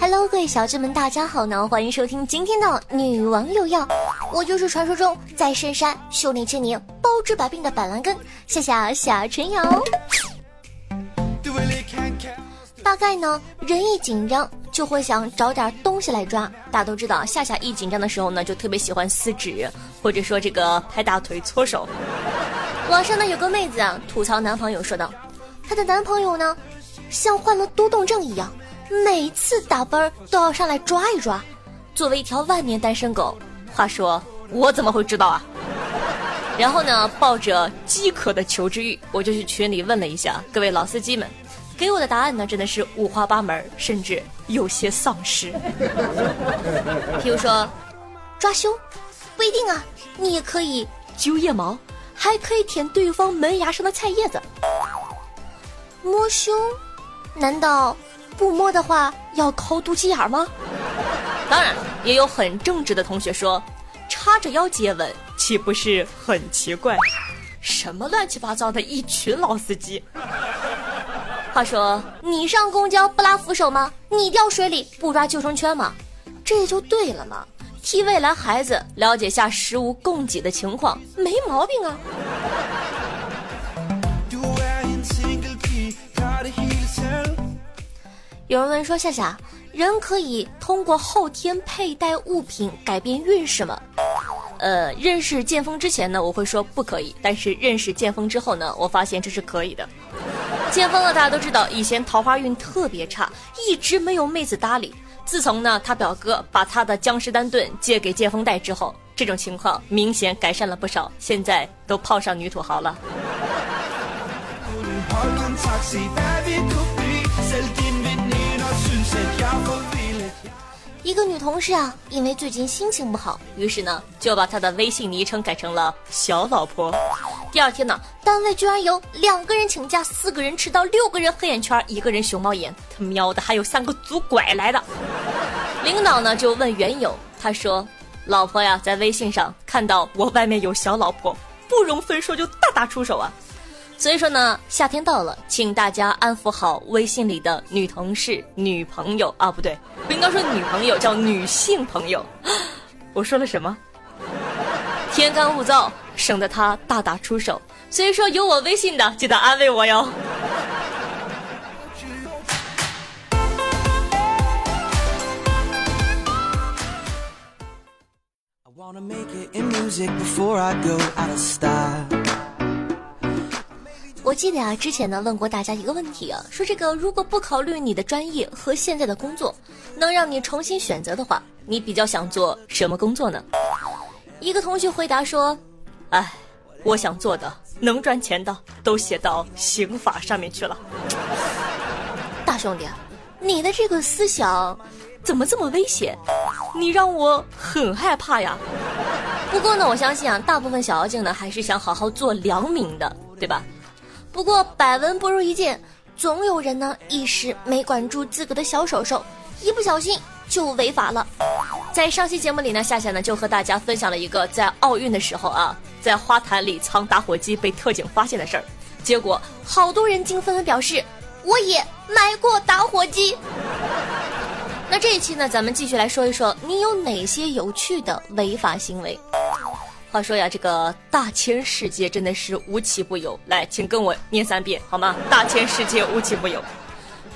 Hello，各位小智们，大家好呢！欢迎收听今天的《女王有药》，我就是传说中在深山修炼千年、包治百病的板蓝根，谢谢夏春瑶。大概呢，人一紧张就会想找点东西来抓。大家都知道，夏夏一紧张的时候呢，就特别喜欢撕纸，或者说这个拍大腿、搓手。网上呢有个妹子啊，吐槽男朋友说道：“她的男朋友呢，像患了多动症一样。”每次打啵都要上来抓一抓。作为一条万年单身狗，话说我怎么会知道啊？然后呢，抱着饥渴的求知欲，我就去群里问了一下各位老司机们，给我的答案呢真的是五花八门，甚至有些丧尸。比如说，抓胸，不一定啊，你也可以揪腋毛，还可以舔对方门牙上的菜叶子。摸胸，难道？不摸的话要抠肚脐眼吗？当然，也有很正直的同学说，叉着腰接吻岂不是很奇怪？什么乱七八糟的一群老司机。话说，你上公交不拉扶手吗？你掉水里不抓救生圈吗？这就对了嘛！替未来孩子了解下食物供给的情况，没毛病啊。有人问说：“夏夏，人可以通过后天佩戴物品改变运势吗？”呃，认识剑锋之前呢，我会说不可以；但是认识剑锋之后呢，我发现这是可以的。剑锋呢，大家都知道，以前桃花运特别差，一直没有妹子搭理。自从呢，他表哥把他的江诗丹顿借给剑锋戴之后，这种情况明显改善了不少，现在都泡上女土豪了。一个女同事啊，因为最近心情不好，于是呢就把她的微信昵称改成了“小老婆”。第二天呢，单位居然有两个人请假，四个人迟到，六个人黑眼圈，一个人熊猫眼，他喵的还有三个拄拐来的。领导呢就问缘由，他说：“老婆呀，在微信上看到我外面有小老婆，不容分说就大打出手啊。”所以说呢，夏天到了，请大家安抚好微信里的女同事、女朋友啊，不对，不应该说女朋友，叫女性朋友。我说了什么？天干物燥，省得他大打出手。所以说，有我微信的，记得安慰我哟。I wanna make it in music before I go out of style. 我记得啊，之前呢问过大家一个问题啊，说这个如果不考虑你的专业和现在的工作，能让你重新选择的话，你比较想做什么工作呢？一个同学回答说：“哎，我想做的能赚钱的都写到刑法上面去了。”大兄弟，你的这个思想怎么这么危险？你让我很害怕呀。不过呢，我相信啊，大部分小妖精呢还是想好好做良民的，对吧？不过百闻不如一见，总有人呢一时没管住自个的小手手，一不小心就违法了。在上期节目里呢，夏夏呢就和大家分享了一个在奥运的时候啊，在花坛里藏打火机被特警发现的事儿，结果好多人竟纷纷表示我也买过打火机。那这一期呢，咱们继续来说一说你有哪些有趣的违法行为。话说呀，这个大千世界真的是无奇不有。来，请跟我念三遍好吗？大千世界无奇不有。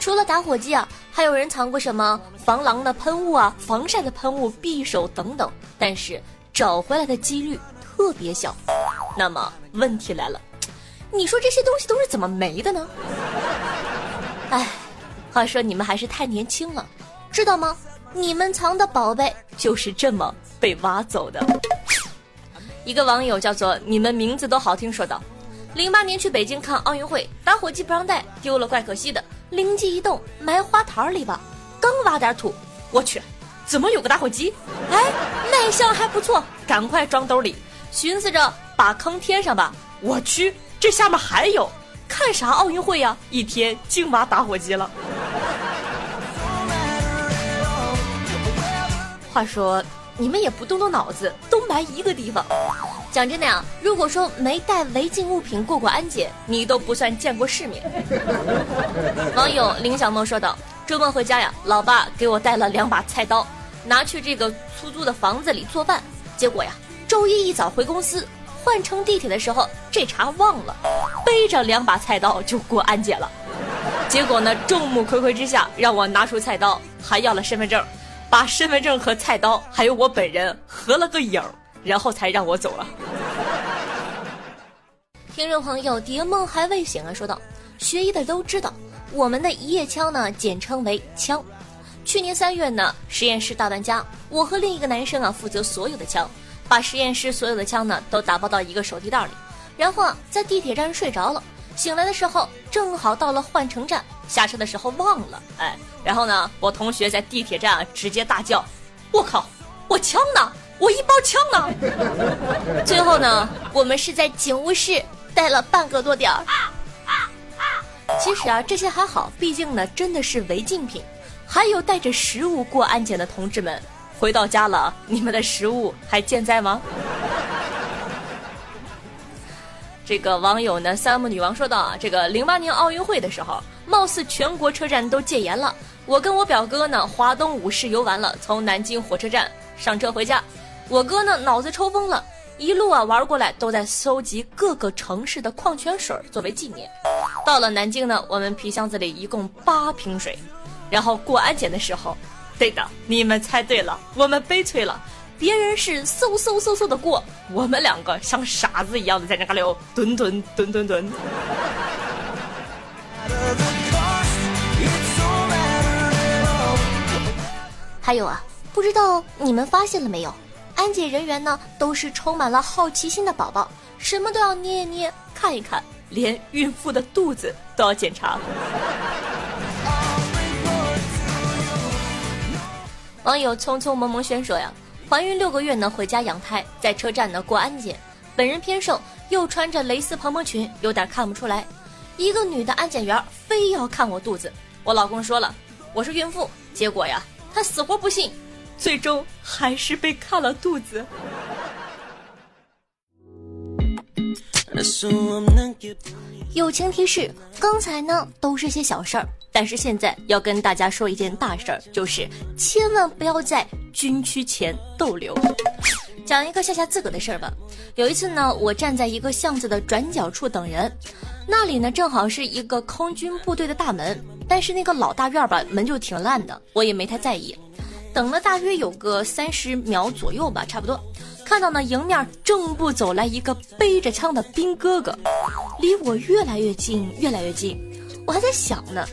除了打火机啊，还有人藏过什么防狼的喷雾啊、防晒的喷雾、匕首等等，但是找回来的几率特别小。那么问题来了，你说这些东西都是怎么没的呢？哎，话说你们还是太年轻了，知道吗？你们藏的宝贝就是这么被挖走的。一个网友叫做“你们名字都好听”说道：“零八年去北京看奥运会，打火机不让带，丢了怪可惜的，灵机一动埋花坛里吧。刚挖点土，我去，怎么有个打火机？哎，卖相还不错，赶快装兜里。寻思着把坑填上吧。我去，这下面还有，看啥奥运会呀？一天净挖打火机了。话说，你们也不动动脑子，都埋一个地方。讲真的呀，如果说没带违禁物品过过安检，你都不算见过世面。网友林小梦说道：“周末回家呀，老爸给我带了两把菜刀，拿去这个出租的房子里做饭。结果呀，周一一早回公司换乘地铁的时候，这茬忘了，背着两把菜刀就过安检了。结果呢，众目睽睽之下，让我拿出菜刀，还要了身份证，把身份证和菜刀还有我本人合了个影。”然后才让我走了。听众朋友，蝶梦还未醒啊，说道：“学医的都知道，我们的一叶枪呢，简称为枪。去年三月呢，实验室大搬家，我和另一个男生啊，负责所有的枪，把实验室所有的枪呢，都打包到一个手提袋里，然后啊，在地铁站睡着了。醒来的时候，正好到了换乘站，下车的时候忘了，哎，然后呢，我同学在地铁站直接大叫：我靠，我枪呢？”我一包枪呢，最后呢，我们是在警务室待了半个多点儿。其实啊，这些还好，毕竟呢，真的是违禁品。还有带着食物过安检的同志们，回到家了，你们的食物还健在吗？这个网友呢，三木女王说道啊，这个零八年奥运会的时候，貌似全国车站都戒严了。我跟我表哥呢，华东五市游完了，从南京火车站上车回家。我哥呢，脑子抽风了，一路啊玩过来，都在搜集各个城市的矿泉水作为纪念。到了南京呢，我们皮箱子里一共八瓶水，然后过安检的时候，对的，你们猜对了，我们悲催了，别人是嗖嗖嗖嗖的过，我们两个像傻子一样的在那嘎溜蹲蹲蹲蹲蹲。还有啊，不知道你们发现了没有？安检人员呢，都是充满了好奇心的宝宝，什么都要捏一捏、看一看，连孕妇的肚子都要检查。网友匆匆萌萌轩说呀，怀孕六个月呢，回家养胎，在车站呢过安检，本人偏瘦，又穿着蕾丝蓬蓬裙，有点看不出来。一个女的安检员非要看我肚子，我老公说了我是孕妇，结果呀，他死活不信。最终还是被看了肚子。友情提示：刚才呢都是些小事儿，但是现在要跟大家说一件大事儿，就是千万不要在军区前逗留。讲一个吓吓自个的事儿吧。有一次呢，我站在一个巷子的转角处等人，那里呢正好是一个空军部队的大门，但是那个老大院吧门就挺烂的，我也没太在意。等了大约有个三十秒左右吧，差不多，看到呢迎面正步走来一个背着枪的兵哥哥，离我越来越近，越来越近，我还在想呢，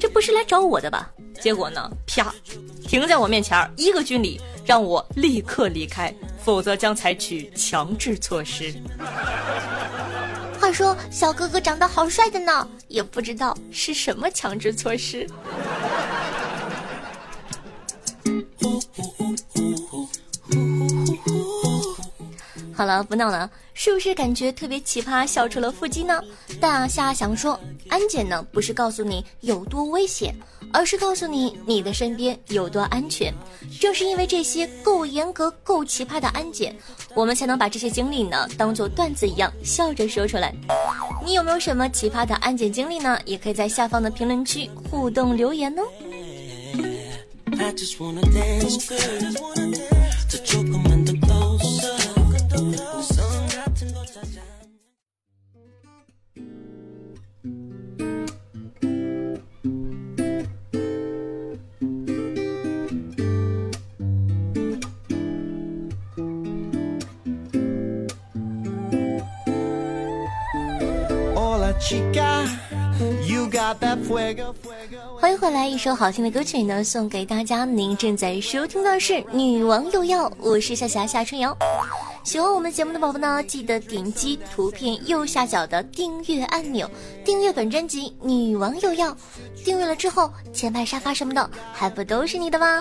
这不是来找我的吧？结果呢，啪，停在我面前，一个军礼，让我立刻离开，否则将采取强制措施。话说小哥哥长得好帅的呢，也不知道是什么强制措施。好了，不闹了，是不是感觉特别奇葩，笑出了腹肌呢？大虾想说，安检呢不是告诉你有多危险，而是告诉你你的身边有多安全。正是因为这些够严格、够奇葩的安检，我们才能把这些经历呢当做段子一样笑着说出来。你有没有什么奇葩的安检经历呢？也可以在下方的评论区互动留言哦。I just wanna dance, girl. 더 조금만 더 closer. 선 같은 걸 찾아. Chica, you got that fuego. 欢迎回来，一首好听的歌曲呢，送给大家。您正在收听的是《女王有药》，我是夏夏夏春瑶。喜欢我们节目的宝宝呢，记得点击图片右下角的订阅按钮，订阅本专辑《女王有药》。订阅了之后，前排沙发什么的还不都是你的吗？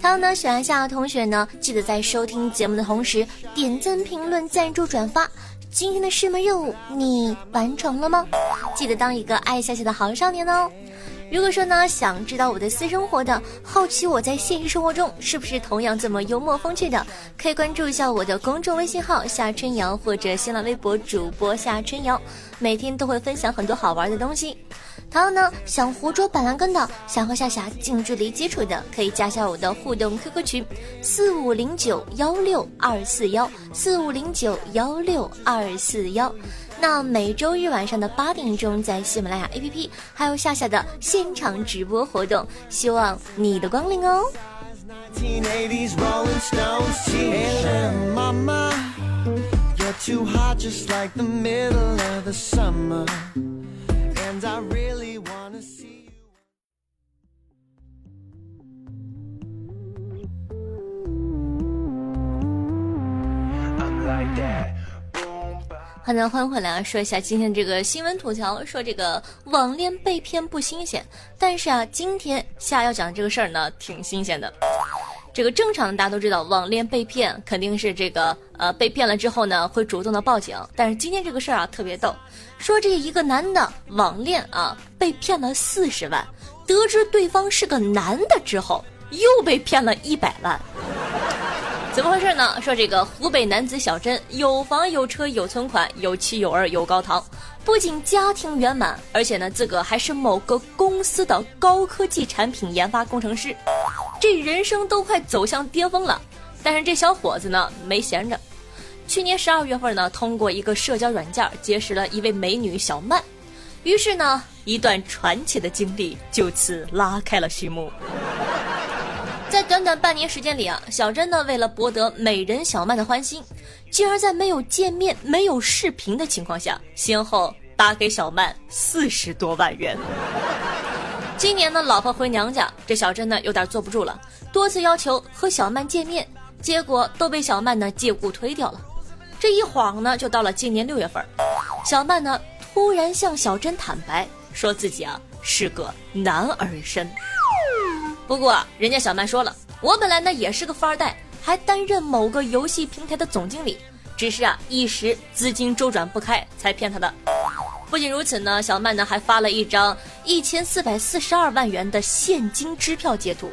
还有呢，喜欢夏的同学呢，记得在收听节目的同时点赞、评论、赞助、转发。今天的师门任务你完成了吗？记得当一个爱笑笑的好少年哦。如果说呢，想知道我的私生活的，好奇我在现实生活中是不是同样这么幽默风趣的，可以关注一下我的公众微信号夏春瑶或者新浪微博主播夏春瑶，每天都会分享很多好玩的东西。还有呢，想活捉板蓝根的，想和夏夏近距离接触的，可以加下我的互动 QQ 群四五零九幺六二四幺四五零九幺六二四幺。那每周日晚上的八点钟，在喜马拉雅 APP 还有夏夏的现场直播活动，希望你的光临哦。好的，欢迎回来啊！说一下今天这个新闻吐槽，说这个网恋被骗不新鲜，但是啊，今天下要讲的这个事儿呢，挺新鲜的。这个正常的大家都知道，网恋被骗肯定是这个呃被骗了之后呢，会主动的报警。但是今天这个事儿啊特别逗，说这一个男的网恋啊被骗了四十万，得知对方是个男的之后，又被骗了一百万。怎么回事呢？说这个湖北男子小珍有房有车有存款有妻有儿有高堂，不仅家庭圆满，而且呢自个还是某个公司的高科技产品研发工程师，这人生都快走向巅峰了。但是这小伙子呢没闲着，去年十二月份呢通过一个社交软件结识了一位美女小曼，于是呢一段传奇的经历就此拉开了序幕。在短短半年时间里啊，小珍呢为了博得美人小曼的欢心，竟然在没有见面、没有视频的情况下，先后打给小曼四十多万元。今年呢，老婆回娘家，这小珍呢有点坐不住了，多次要求和小曼见面，结果都被小曼呢借故推掉了。这一晃呢，就到了今年六月份，小曼呢突然向小珍坦白，说自己啊是个男儿身。不过，人家小曼说了，我本来呢也是个富二代，还担任某个游戏平台的总经理，只是啊一时资金周转不开才骗他的。不仅如此呢，小曼呢还发了一张一千四百四十二万元的现金支票截图，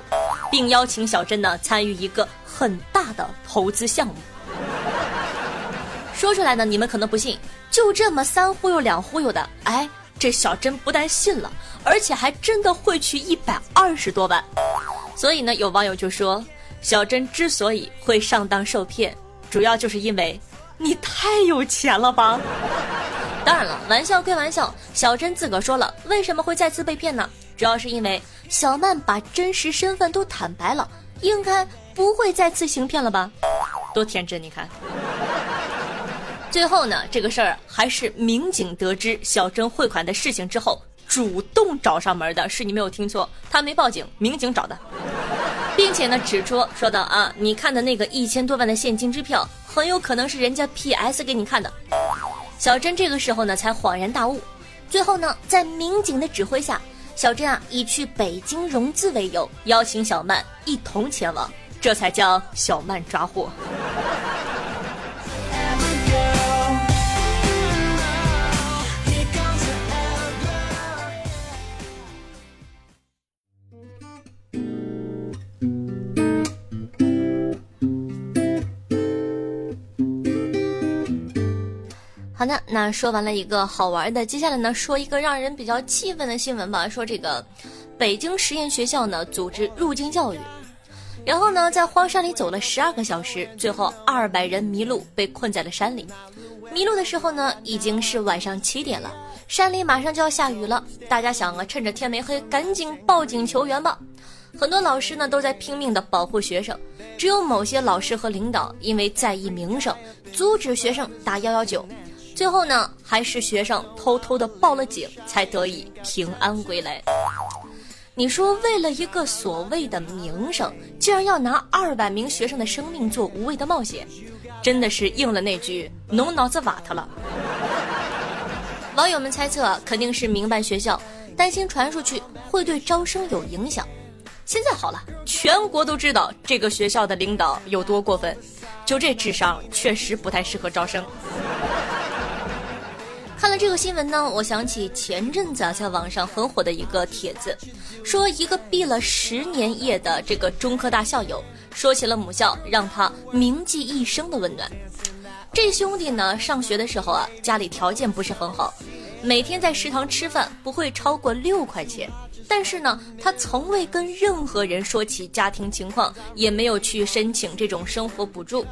并邀请小珍呢参与一个很大的投资项目。说出来呢，你们可能不信，就这么三忽悠两忽悠的，哎。这小珍不但信了，而且还真的汇去一百二十多万。所以呢，有网友就说，小珍之所以会上当受骗，主要就是因为你太有钱了吧。当然了，玩笑归玩笑，小珍自个说了，为什么会再次被骗呢？主要是因为小曼把真实身份都坦白了，应该不会再次行骗了吧？多天真，你看。最后呢，这个事儿还是民警得知小珍汇款的事情之后，主动找上门的。是你没有听错，他没报警，民警找的，并且呢指出说道啊，你看的那个一千多万的现金支票，很有可能是人家 PS 给你看的。小珍这个时候呢才恍然大悟。最后呢，在民警的指挥下，小珍啊以去北京融资为由，邀请小曼一同前往，这才将小曼抓获。好的，那说完了一个好玩的，接下来呢，说一个让人比较气愤的新闻吧。说这个北京实验学校呢组织入境教育，然后呢在荒山里走了十二个小时，最后二百人迷路，被困在了山里。迷路的时候呢已经是晚上七点了，山里马上就要下雨了。大家想啊，趁着天没黑，赶紧报警求援吧。很多老师呢都在拼命的保护学生，只有某些老师和领导因为在意名声，阻止学生打幺幺九。最后呢，还是学生偷偷的报了警，才得以平安归来。你说，为了一个所谓的名声，竟然要拿二百名学生的生命做无谓的冒险，真的是应了那句“侬脑子瓦特了”。网友们猜测，肯定是民办学校担心传出去会对招生有影响。现在好了，全国都知道这个学校的领导有多过分，就这智商确实不太适合招生。看了这个新闻呢，我想起前阵子啊，在网上很火的一个帖子，说一个毕了十年业的这个中科大校友，说起了母校让他铭记一生的温暖。这兄弟呢，上学的时候啊，家里条件不是很好，每天在食堂吃饭不会超过六块钱，但是呢，他从未跟任何人说起家庭情况，也没有去申请这种生活补助。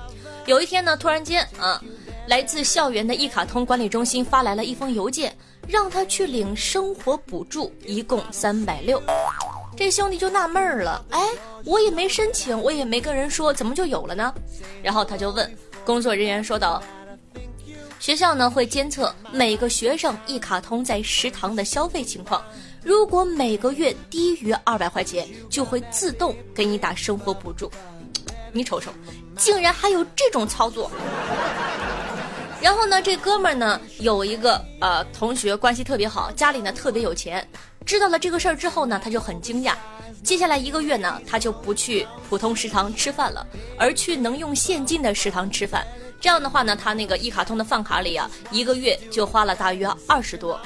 有一天呢，突然间啊。来自校园的一卡通管理中心发来了一封邮件，让他去领生活补助，一共三百六。这兄弟就纳闷了，哎，我也没申请，我也没跟人说，怎么就有了呢？然后他就问工作人员说道：“学校呢会监测每个学生一卡通在食堂的消费情况，如果每个月低于二百块钱，就会自动给你打生活补助。你瞅瞅，竟然还有这种操作！”然后呢，这哥们儿呢有一个呃同学关系特别好，家里呢特别有钱。知道了这个事儿之后呢，他就很惊讶。接下来一个月呢，他就不去普通食堂吃饭了，而去能用现金的食堂吃饭。这样的话呢，他那个一卡通的饭卡里啊，一个月就花了大约二十多。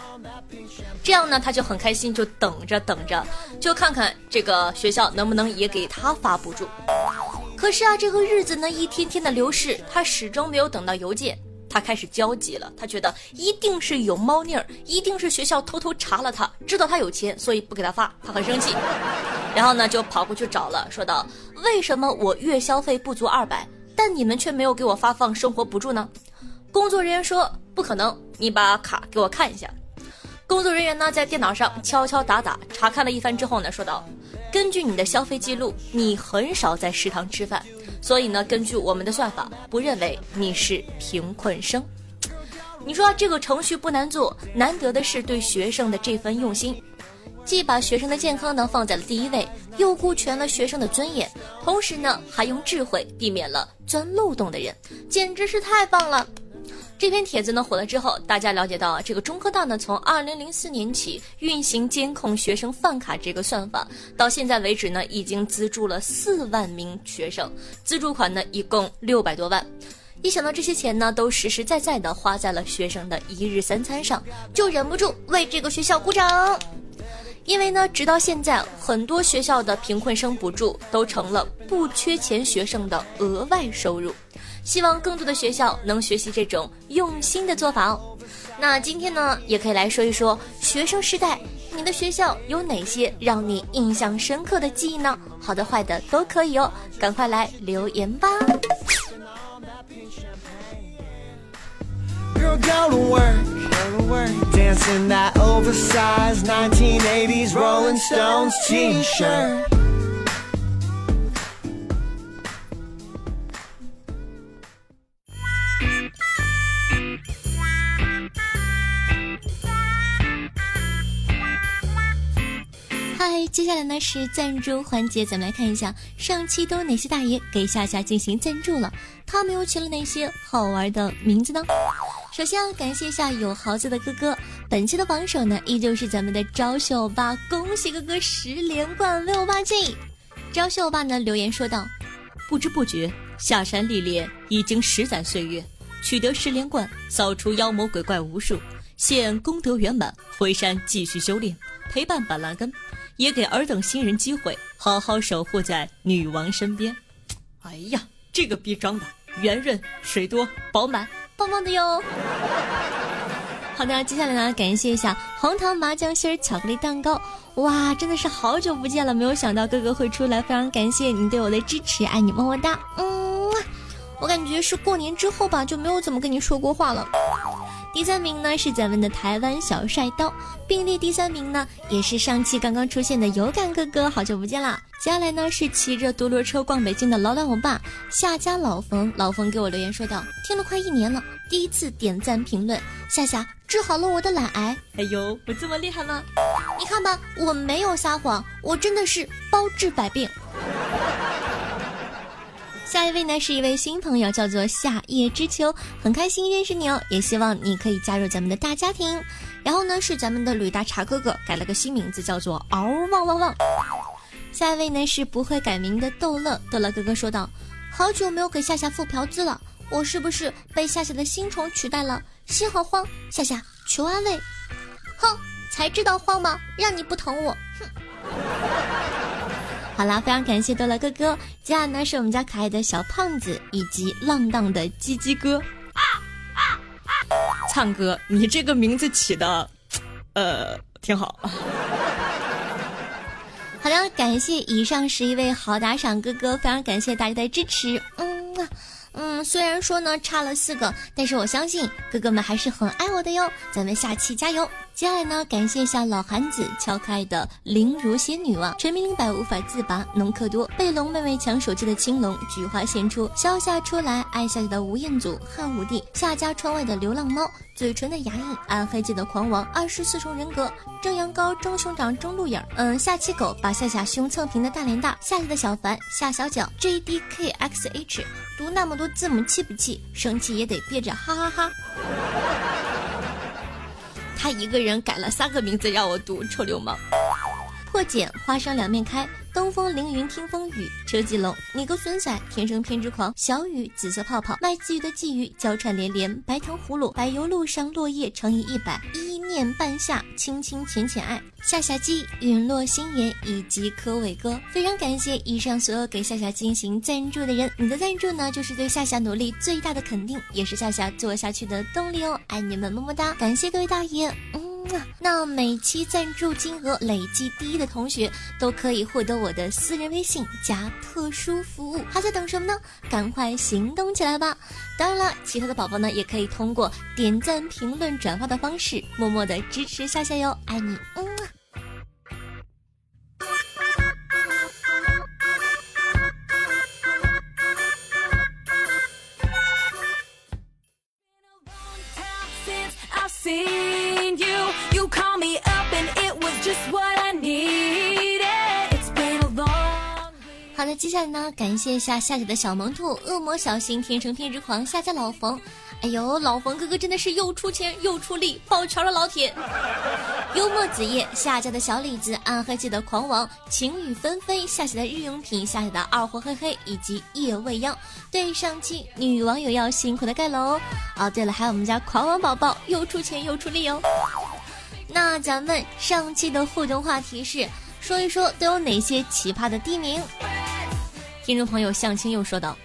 这样呢，他就很开心，就等着等着，就看看这个学校能不能也给他发补助。可是啊，这个日子呢一天天的流逝，他始终没有等到邮件。他开始焦急了，他觉得一定是有猫腻儿，一定是学校偷偷查了他，知道他有钱，所以不给他发，他很生气。然后呢，就跑过去找了，说道：“为什么我月消费不足二百，但你们却没有给我发放生活补助呢？”工作人员说：“不可能，你把卡给我看一下。”工作人员呢，在电脑上敲敲打打查看了一番之后呢，说道：“根据你的消费记录，你很少在食堂吃饭。”所以呢，根据我们的算法，不认为你是贫困生。你说这个程序不难做，难得的是对学生的这份用心，既把学生的健康呢放在了第一位，又顾全了学生的尊严，同时呢还用智慧避免了钻漏洞的人，简直是太棒了。这篇帖子呢火了之后，大家了解到啊，这个中科大呢从二零零四年起运行监控学生饭卡这个算法，到现在为止呢已经资助了四万名学生，资助款呢一共六百多万。一想到这些钱呢都实实在在的花在了学生的一日三餐上，就忍不住为这个学校鼓掌。因为呢，直到现在，很多学校的贫困生补助都成了不缺钱学生的额外收入。希望更多的学校能学习这种用心的做法哦。那今天呢，也可以来说一说学生时代，你的学校有哪些让你印象深刻的记忆呢？好的、坏的都可以哦，赶快来留言吧。接下来呢是赞助环节，咱们来看一下上期都有哪些大爷给夏夏进行赞助了，他们又起了哪些好玩的名字呢？首先要感谢一下有豪子的哥哥，本期的榜首呢依旧是咱们的招秀欧巴，恭喜哥哥十连冠 V 欧巴 G。招秀欧巴呢留言说道：不知不觉下山历练已经十载岁月，取得十连冠，扫除妖魔鬼怪无数，现功德圆满，回山继续修炼，陪伴板蓝根。也给尔等新人机会，好好守护在女王身边。哎呀，这个逼装的圆润、水多、饱满，棒棒的哟！好的，接下来呢，感谢一下红糖麻酱心儿巧克力蛋糕。哇，真的是好久不见了，没有想到哥哥会出来，非常感谢你对我的支持，爱你么么哒。嗯，我感觉是过年之后吧，就没有怎么跟你说过话了。第三名呢是咱们的台湾小帅刀，并列第三名呢也是上期刚刚出现的有感哥哥，好久不见啦！接下来呢是骑着独轮车逛北京的老老欧巴夏家老冯，老冯给我留言说道：听了快一年了，第一次点赞评论，夏夏治好了我的懒癌。哎呦，我这么厉害吗？你看吧，我没有撒谎，我真的是包治百病。下一位呢是一位新朋友，叫做夏夜之秋，很开心认识你哦，也希望你可以加入咱们的大家庭。然后呢是咱们的吕大茶哥哥，改了个新名字，叫做嗷汪汪汪。下一位呢是不会改名的逗乐，逗乐哥哥说道：“好久没有给夏夏付嫖资了，我是不是被夏夏的新宠取代了？心好慌，夏夏求安慰。”哼，才知道慌吗？让你不疼我，哼。好啦，非常感谢多乐哥哥。接下来呢是我们家可爱的小胖子以及浪荡的鸡鸡哥。唱哥，你这个名字起的，呃，挺好。好的，感谢以上十一位好打赏哥哥，非常感谢大家的支持。嗯嗯，虽然说呢差了四个，但是我相信哥哥们还是很爱我的哟。咱们下期加油！接下来呢，感谢一下老韩子敲开的灵如仙女王，沉迷灵摆无法自拔，农克多被龙妹妹抢手机的青龙，菊花献出，消夏出来，爱夏夏的吴彦祖，汉武帝，夏家窗外的流浪猫，嘴唇的牙印，暗黑界的狂王，二十四重人格，蒸羊羔，蒸熊掌，蒸鹿眼，嗯，下期狗把夏夏胸蹭平的大脸大，夏夏的小凡，夏小脚，J D K X H，读那么多字母气不气？生气也得憋着，哈哈哈。他一个人改了三个名字让我读，臭流氓！破茧，花生两面开。东风凌云听风雨，车继龙，你个孙仔，天生偏执狂。小雨，紫色泡泡，卖鲫鱼的鲫鱼，娇喘连连，白糖葫芦，柏油路上落叶乘以一百，一念半夏，亲亲浅浅爱，夏夏鸡，陨落心言以及柯伟哥，非常感谢以上所有给夏夏进行赞助的人，你的赞助呢，就是对夏夏努力最大的肯定，也是夏夏做下去的动力哦，爱你们么么哒，感谢各位大爷，嗯。那每期赞助金额累计第一的同学都可以获得我的私人微信加特殊服务，还在等什么呢？赶快行动起来吧！当然了，其他的宝宝呢也可以通过点赞、评论、转发的方式，默默的支持夏夏哟，爱你，嗯。感谢一下夏姐的小萌兔、恶魔小新、天成偏执狂、夏家老冯。哎呦，老冯哥哥真的是又出钱又出力，抱拳了，老铁！幽默子夜、夏家的小李子、暗黑界的狂王、晴雨纷飞、夏姐的日用品、夏姐的二货嘿嘿以及夜未央。对上期女网友要辛苦的盖楼哦。对了，还有我们家狂王宝宝又出钱又出力哦。那咱们上期的互动话题是，说一说都有哪些奇葩的地名？听众朋友向清又说道：“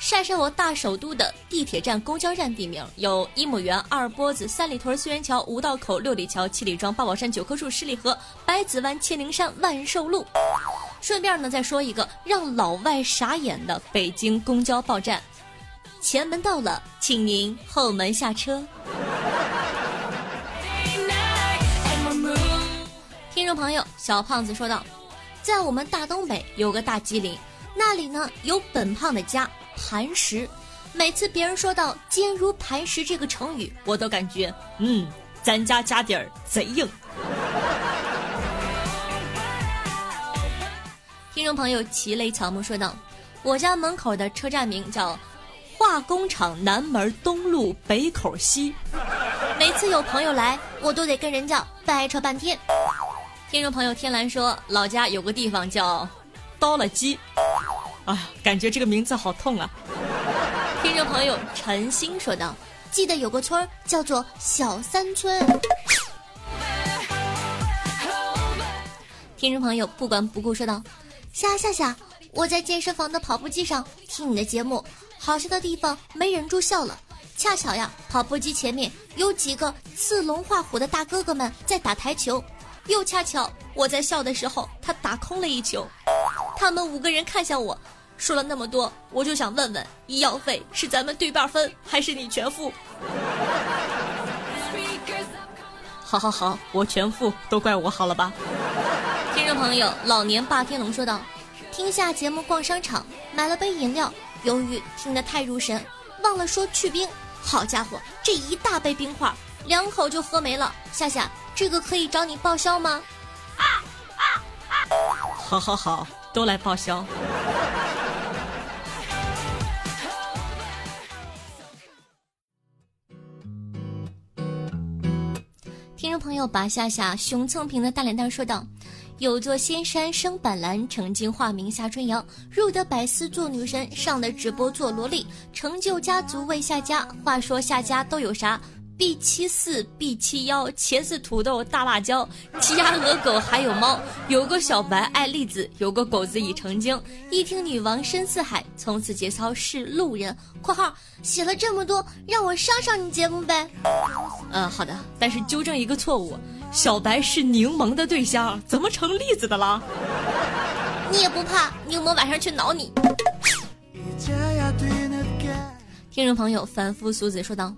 晒晒我大首都的地铁站、公交站地名，有一亩园、二波子、三里屯、四元桥、五道口、六里桥、七里庄、八宝山、九棵树、十里河、百子湾、千灵山、万寿路。顺便呢，再说一个让老外傻眼的北京公交报站：前门到了，请您后门下车。”听众朋友小胖子说道：“在我们大东北有个大吉林。”那里呢有本胖的家磐石，每次别人说到“坚如磐石”这个成语，我都感觉嗯，咱家家底儿贼硬。听众朋友齐雷乔木说道：“我家门口的车站名叫化工厂南门东路北口西，每次有朋友来，我都得跟人家掰扯半天。”听众朋友天蓝说：“老家有个地方叫刀了鸡。”啊，感觉这个名字好痛啊！听众朋友陈星说道：“记得有个村儿叫做小三村。”听众朋友不管不顾说道：“夏夏夏，我在健身房的跑步机上听你的节目，好笑的地方没忍住笑了。恰巧呀，跑步机前面有几个刺龙画虎的大哥哥们在打台球，又恰巧我在笑的时候，他打空了一球。”他们五个人看向我，说了那么多，我就想问问，医药费是咱们对半分，还是你全付？好好好，我全付，都怪我好了吧？听众朋友，老年霸天龙说道：听下节目逛商场，买了杯饮料，由于听得太入神，忘了说去冰。好家伙，这一大杯冰块，两口就喝没了。夏夏，这个可以找你报销吗？好好好。都来报销。听众朋友，拔下下熊蹭屏的大脸蛋说道：“有座仙山生板蓝，曾经化名夏春阳，入得百思做女神，上的直播做萝莉，成就家族为夏家。话说夏家都有啥？B 七四、B 七幺，茄子、土豆、大辣椒，鸡鸭鹅狗还有猫。有个小白爱栗子，有个狗子已成精。一听女王深似海，从此节操是路人。（括号写了这么多，让我上上你节目呗。）嗯，好的，但是纠正一个错误。小白是柠檬的对象，怎么成栗子的了？你也不怕柠檬晚上去挠你？听众朋友凡夫俗子说道：“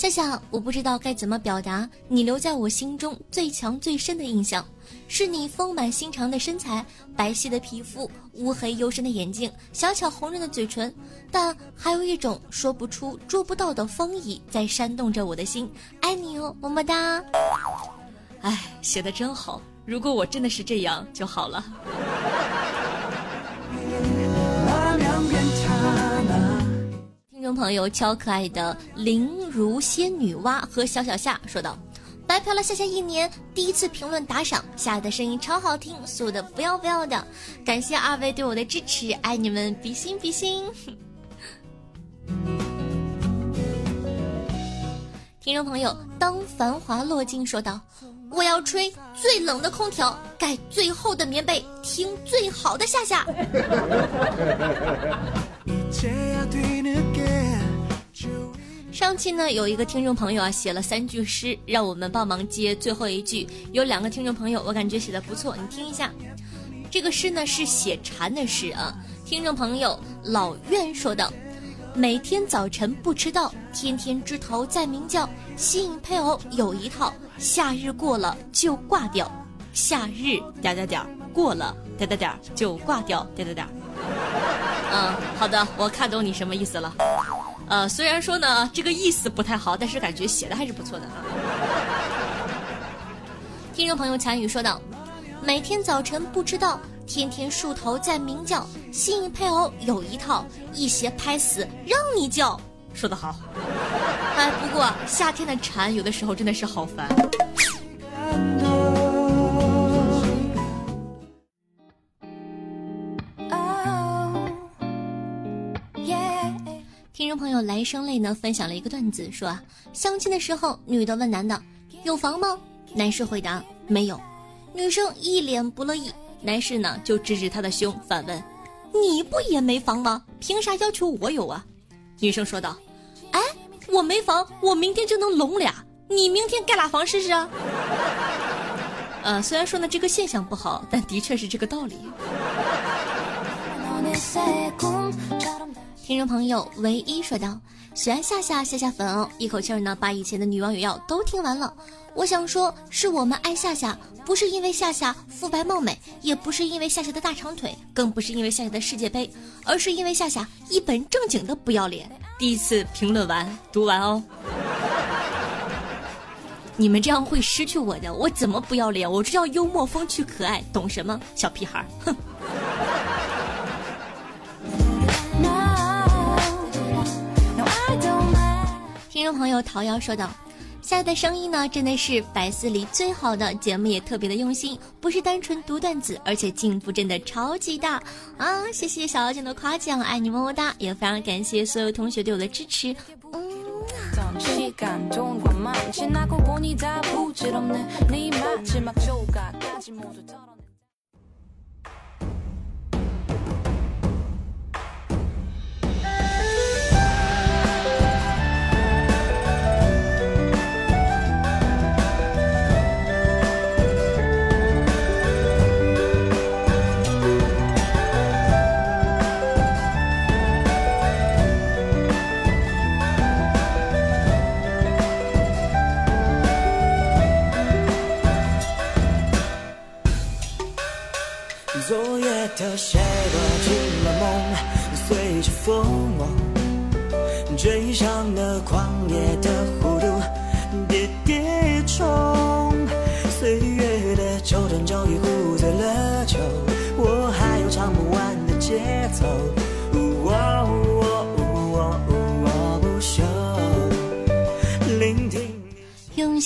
夏夏，我不知道该怎么表达你留在我心中最强最深的印象，是你丰满心肠的身材、白皙的皮肤、乌黑幽深的眼睛、小巧红润的嘴唇，但还有一种说不出、捉不到的风意在煽动着我的心。爱你哦，么么哒。”哎，写的真好！如果我真的是这样就好了。朋友，超可爱的灵如仙女蛙和小小夏说道：“白嫖了夏夏一年，第一次评论打赏，夏的声音超好听，素的不要不要的，感谢二位对我的支持，爱你们，比心比心。”听众朋友，当繁华落尽说道。我要吹最冷的空调，盖最厚的棉被，听最好的夏夏。上期呢，有一个听众朋友啊写了三句诗，让我们帮忙接最后一句。有两个听众朋友，我感觉写的不错，你听一下。这个诗呢是写蝉的诗啊。听众朋友老苑说道：“每天早晨不迟到，天天枝头在鸣叫，吸引配偶有一套。”夏日过了就挂掉，夏日点点点过了点点点就挂掉点点点。嗯，好的，我看懂你什么意思了。呃，虽然说呢这个意思不太好，但是感觉写的还是不错的啊。听众朋友残雨说道：“每天早晨不知道，天天树头在鸣叫，吸引配偶有一套，一鞋拍死让你叫。”说得好。哎，不过夏天的蝉有的时候真的是好烦。朋友来生泪呢分享了一个段子，说啊，相亲的时候，女的问男的有房吗？男士回答没有，女生一脸不乐意，男士呢就指指他的胸，反问你不也没房吗？凭啥要求我有啊？女生说道，哎。我没房，我明天就能拢俩。你明天盖俩房试试啊？呃，虽然说呢这个现象不好，但的确是这个道理。听众朋友唯一说道：“喜欢夏夏，夏夏粉哦，一口气呢把以前的女网友要都听完了。我想说，是我们爱夏夏，不是因为夏夏肤白貌美，也不是因为夏夏的大长腿，更不是因为夏夏的世界杯，而是因为夏夏一本正经的不要脸。”第一次评论完读完哦，你们这样会失去我的。我怎么不要脸？我这叫幽默风趣可爱，懂什么？小屁孩，哼。听众朋友桃夭说道。夏的声音呢，真的是百思里最好的节目，也特别的用心，不是单纯读段子，而且进步真的超级大啊！谢谢小妖精的夸奖，爱你么么哒，也非常感谢所有同学对我的支持，谁躲进了梦，随着风追上了狂野的呼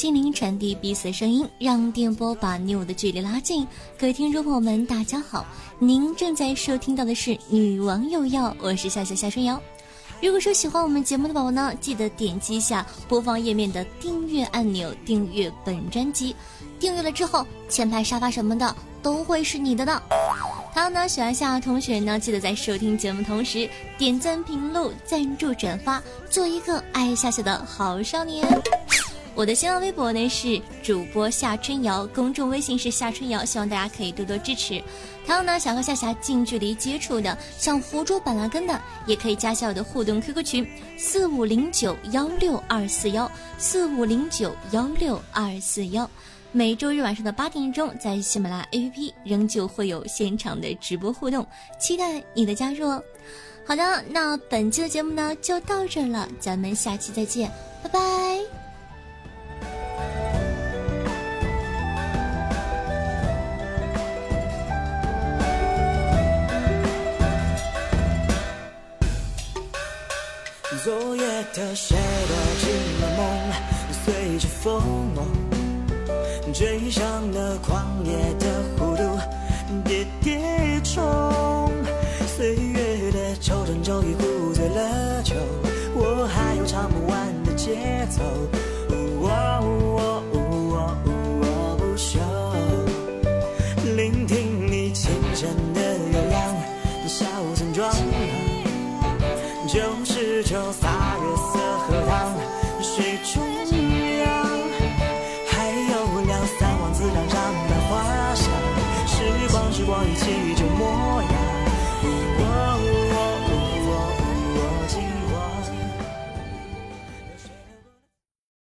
心灵，传递彼此的声音，让电波把你我的距离拉近。各位听众朋友们，大家好，您正在收听到的是《女王有药》，我是夏夏夏春瑶。如果说喜欢我们节目的宝宝呢，记得点击一下播放页面的订阅按钮，订阅本专辑。订阅了之后，前排沙发什么的都会是你的呢。还有呢，喜欢夏同学呢，记得在收听节目同时点赞、评论、赞助、转发，做一个爱夏夏的好少年。我的新浪微博呢是主播夏春瑶，公众微信是夏春瑶，希望大家可以多多支持。还有呢，想和夏夏近距离接触的，想活捉板蓝根的，也可以加下我的互动 QQ 群四五零九幺六二四幺四五零九幺六二四幺。每周日晚上的八点钟，在喜马拉雅 APP 仍旧会有现场的直播互动，期待你的加入哦。好的，那本期的节目呢就到这了，咱们下期再见，拜拜。的谁躲进了梦，随着风追上了狂野的弧度，跌跌冲。岁月的抽针就已壶醉了酒，我还有唱不完的节奏。